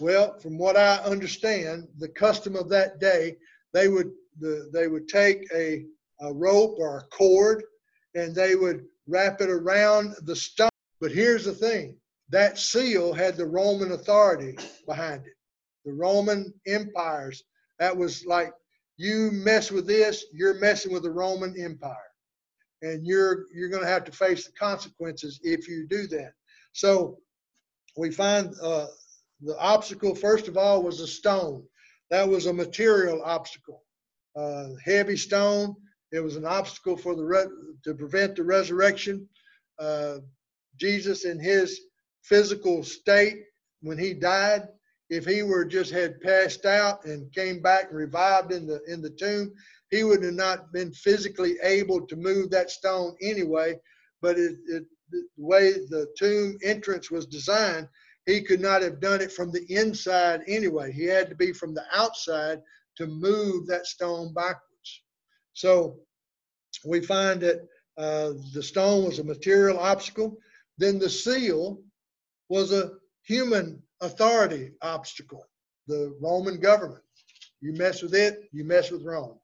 Well, from what I understand, the custom of that day, they would the, they would take a, a rope or a cord and they would wrap it around the stone. But here's the thing that seal had the Roman authority behind it. The Roman empires. That was like you mess with this, you're messing with the Roman Empire. And you're you're going to have to face the consequences if you do that. So we find uh, the obstacle first of all was a stone. That was a material obstacle uh, heavy stone. It was an obstacle for the re- to prevent the resurrection. Uh, Jesus in his physical state when he died, if he were just had passed out and came back and revived in the in the tomb, he would have not been physically able to move that stone anyway. But it, it, the way the tomb entrance was designed, he could not have done it from the inside anyway. He had to be from the outside to move that stone backwards. So we find that uh, the stone was a material obstacle. Then the seal was a human authority obstacle. The Roman government. You mess with it, you mess with Rome,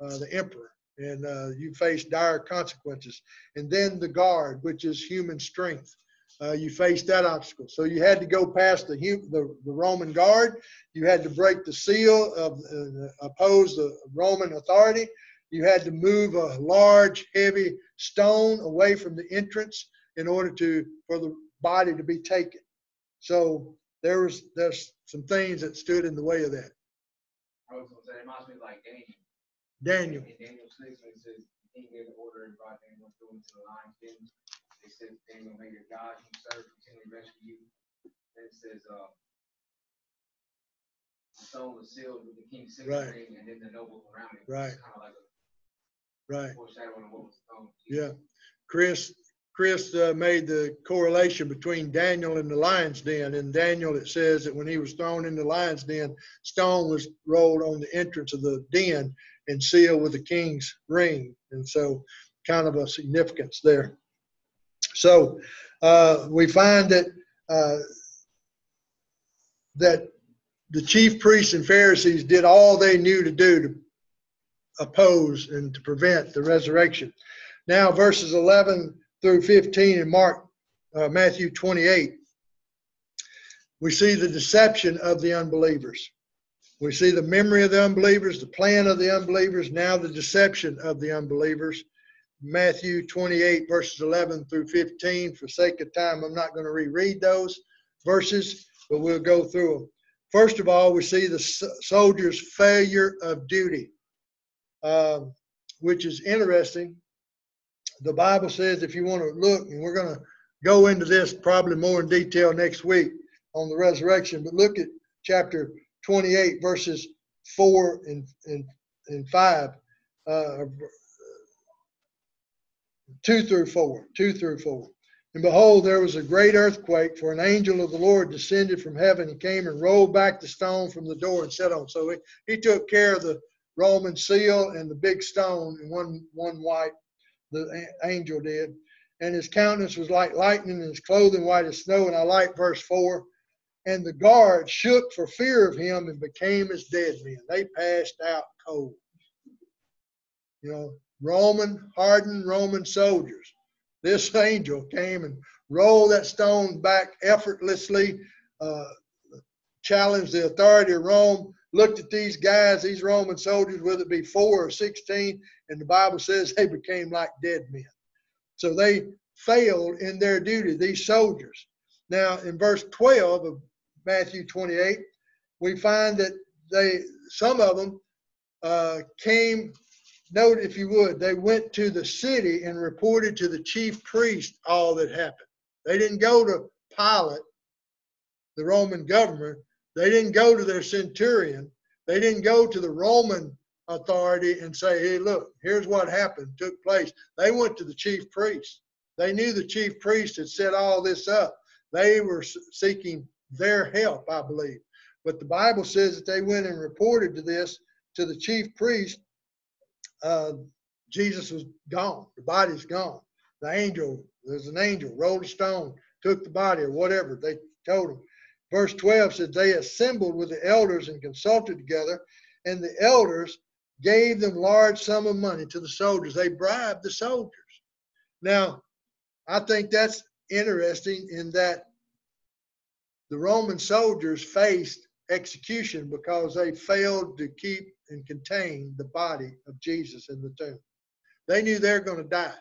uh, the emperor, and uh, you face dire consequences. And then the guard, which is human strength. Uh, you face that obstacle. So you had to go past the, the, the Roman guard. You had to break the seal of uh, oppose the Roman authority. You had to move a large, heavy stone away from the entrance in order to for the body to be taken. So there was there's some things that stood in the way of that. I was gonna say, it reminds me like Daniel. Daniel, In Daniel six, when it says, the king gave the order and brought Daniel through into the lion's den. It says, Daniel, may your God whom you serve continually rescue you. Then it says, uh, the stone was sealed with the king's Right. signet ring and then the nobles around it. Right. Kind of like a foreshadowing of what was stone. Yeah. Chris, Chris uh, made the correlation between Daniel and the lion's den. In Daniel, it says that when he was thrown in the lion's den, stone was rolled on the entrance of the den and sealed with the king's ring. And so, kind of a significance there. So, uh, we find that uh, that the chief priests and Pharisees did all they knew to do to oppose and to prevent the resurrection. Now, verses 11 through 15 in Mark, uh, Matthew 28, we see the deception of the unbelievers. We see the memory of the unbelievers, the plan of the unbelievers, now the deception of the unbelievers. Matthew 28, verses 11 through 15. For sake of time, I'm not going to reread those verses, but we'll go through them. First of all, we see the soldiers' failure of duty, um, which is interesting the Bible says if you want to look, and we're going to go into this probably more in detail next week on the resurrection, but look at chapter 28, verses 4 and, and, and 5, uh, 2 through 4, 2 through 4. And behold, there was a great earthquake, for an angel of the Lord descended from heaven and came and rolled back the stone from the door and sat on. So he, he took care of the Roman seal and the big stone and one, one white the angel did. And his countenance was like lightning, and his clothing white as snow. And I like verse 4. And the guard shook for fear of him and became as dead men. They passed out cold. You know, Roman, hardened Roman soldiers. This angel came and rolled that stone back effortlessly, uh, challenged the authority of Rome, looked at these guys, these Roman soldiers, whether it be four or 16, and the Bible says they became like dead men. So they failed in their duty, these soldiers. Now, in verse 12 of Matthew 28, we find that they, some of them, uh, came. Note, if you would, they went to the city and reported to the chief priest all that happened. They didn't go to Pilate, the Roman governor. They didn't go to their centurion. They didn't go to the Roman authority and say, hey, look, here's what happened, took place. They went to the chief priest. They knew the chief priest had set all this up. They were seeking their help, I believe. But the Bible says that they went and reported to this to the chief priest. Uh, Jesus was gone. The body's gone. The angel, there's an angel, rolled a stone, took the body or whatever. They told him. Verse 12 says, They assembled with the elders and consulted together, and the elders gave them large sum of money to the soldiers. They bribed the soldiers. Now, I think that's interesting in that the Roman soldiers faced execution because they failed to keep and contain the body of Jesus in the tomb. They knew they're going to die.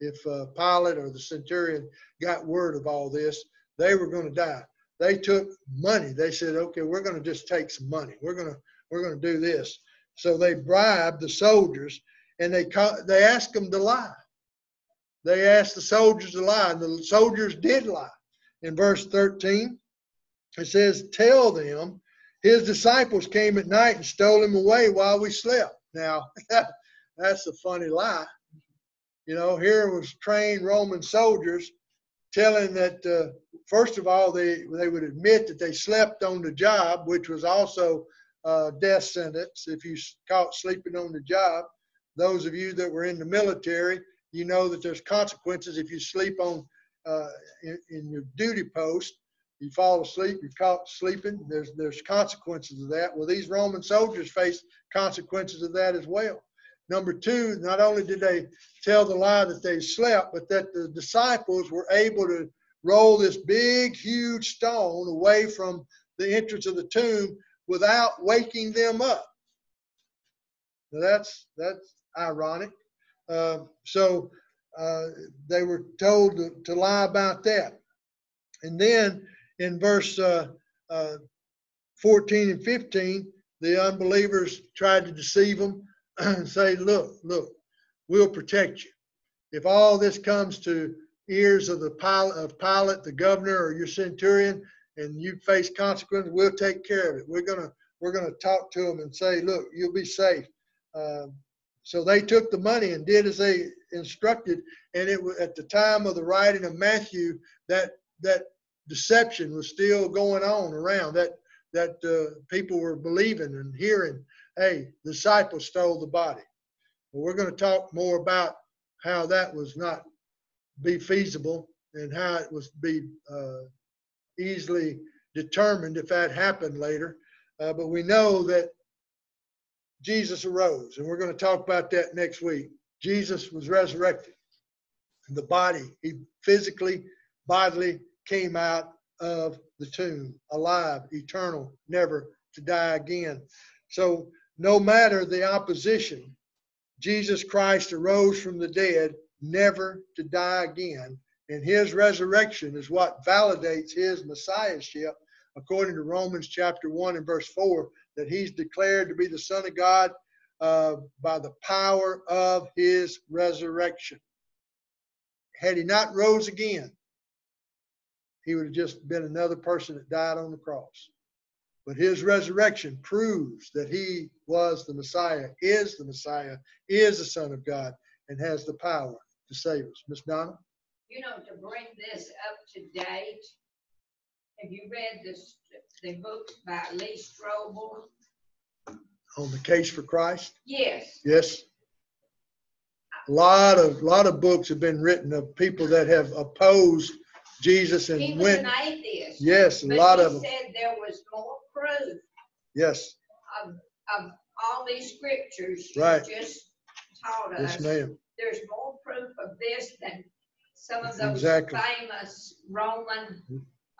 If uh, Pilate or the centurion got word of all this, they were going to die. They took money. They said, "Okay, we're going to just take some money. We're going to we're going to do this." So they bribed the soldiers, and they they asked them to lie. they asked the soldiers to lie, and the soldiers did lie. In verse 13, it says, Tell them his disciples came at night and stole him away while we slept. Now, that's a funny lie. You know, here was trained Roman soldiers telling that, uh, first of all, they, they would admit that they slept on the job, which was also a death sentence if you caught sleeping on the job. Those of you that were in the military, you know that there's consequences if you sleep on uh, in, in your duty post. You fall asleep, you're caught sleeping. There's there's consequences of that. Well, these Roman soldiers faced consequences of that as well. Number two, not only did they tell the lie that they slept, but that the disciples were able to roll this big, huge stone away from the entrance of the tomb without waking them up. Now that's that's ironic. Uh, so uh, they were told to, to lie about that. And then in verse uh, uh, 14 and 15, the unbelievers tried to deceive them and say, Look, look, we'll protect you. If all this comes to ears of the pilot, of Pilate, the governor, or your centurion, and you face consequences, we'll take care of it. We're gonna we're gonna talk to them and say, Look, you'll be safe. Um, so they took the money and did as they instructed, and it was at the time of the writing of Matthew that that deception was still going on around that that uh, people were believing and hearing. Hey, the disciples stole the body. Well, we're going to talk more about how that was not be feasible and how it was be uh, easily determined if that happened later. Uh, but we know that Jesus arose, and we're going to talk about that next week. Jesus was resurrected. The body, he physically, bodily came out of the tomb, alive, eternal, never to die again. So, no matter the opposition, Jesus Christ arose from the dead, never to die again. And his resurrection is what validates his messiahship, according to Romans chapter 1 and verse 4, that he's declared to be the Son of God uh, by the power of his resurrection. Had he not rose again, he would have just been another person that died on the cross. But his resurrection proves that he was the Messiah, is the Messiah, is the Son of God, and has the power to save us. Miss Donna? You know, to bring this up to date, have you read this, the book by Lee Strobel? on the case for Christ? Yes, Yes. A lot of lot of books have been written of people that have opposed Jesus and he was went. an atheist. Yes, a lot he of them. said there was more proof Yes, of, of all these scriptures you Right. just taught us. yes, ma'am. There's more proof of this than some of those Exactly. famous Roman,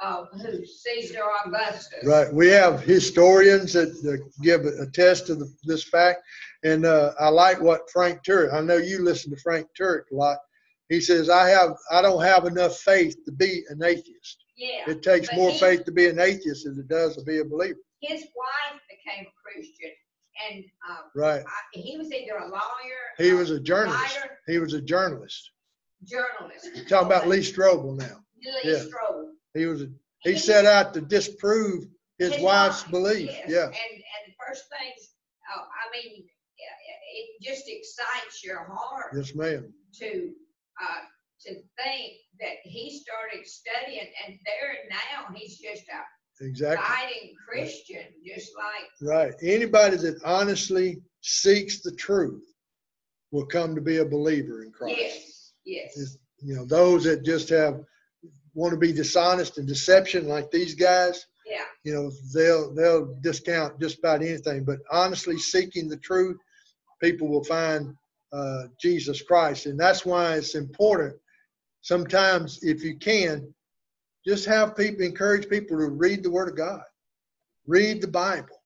uh, who Caesar Augustus. Right. We have historians that uh, give attest to the, this fact, and uh, I like what Frank Turek. I know you listen to Frank Turek a lot. He says, "I have, I don't have enough faith to be an atheist. Yeah, It takes But more he- faith to be an atheist than it does to be a believer." his wife became a Christian and, uh, Right. I- he was either a lawyer. He was a journalist. writer, He was a journalist. Journalist. Talking about Lee Strobel now. Lee yeah. Strobel. He was, a- he set out to disprove his wife's wife, belief. yes. Yeah, And, and the first things, uh, I mean, yeah, it just excites your heart yes, ma'am. to, uh, to think that he started studying and there now he's just a Exactly. fighting Christian, just like, Right. Anybody that honestly seeks the truth will come to be a believer in Christ. yes, yes. It's, you know, those that just have want to be dishonest and deception like these guys, Yeah, you know, they'll they'll discount just about anything. But honestly seeking the truth, people will find uh, Jesus Christ, and that's why it's important. Sometimes, if you can, just have people encourage people to read the Word of God, read the Bible,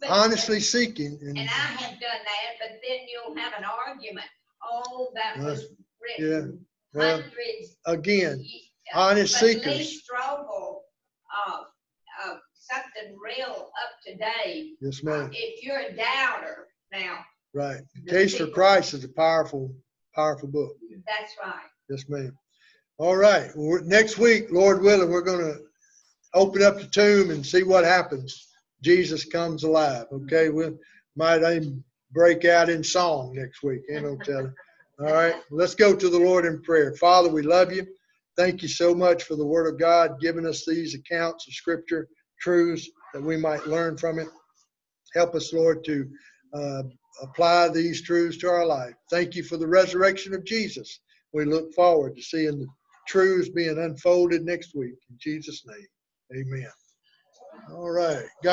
But- honestly seeking, and and I have done that, but then you'll have an argument. Oh, that was written well, hundreds. again, ye- honest Lee seekers. Strobel, uh, uh, something real up to date. yes, Uh, ma'am. If you're a doubter now, Right. the Case for Christ is a powerful, powerful book. That's right. Yes, ma'am. All right, well, next week, Lord willing, we're gonna open up the tomb and see what happens. Jesus comes alive, okay? We might even break out in song next week, ain't no telling. All right, let's go to the Lord in prayer. Father, we love you. Thank you so much for the word of God, giving us these accounts of scripture, truths that we might learn from it. Help us, Lord, to uh, apply these truths to our life. Thank you for the resurrection of Jesus. We look forward to seeing the truths being unfolded next week. In Jesus' name, amen. All right. God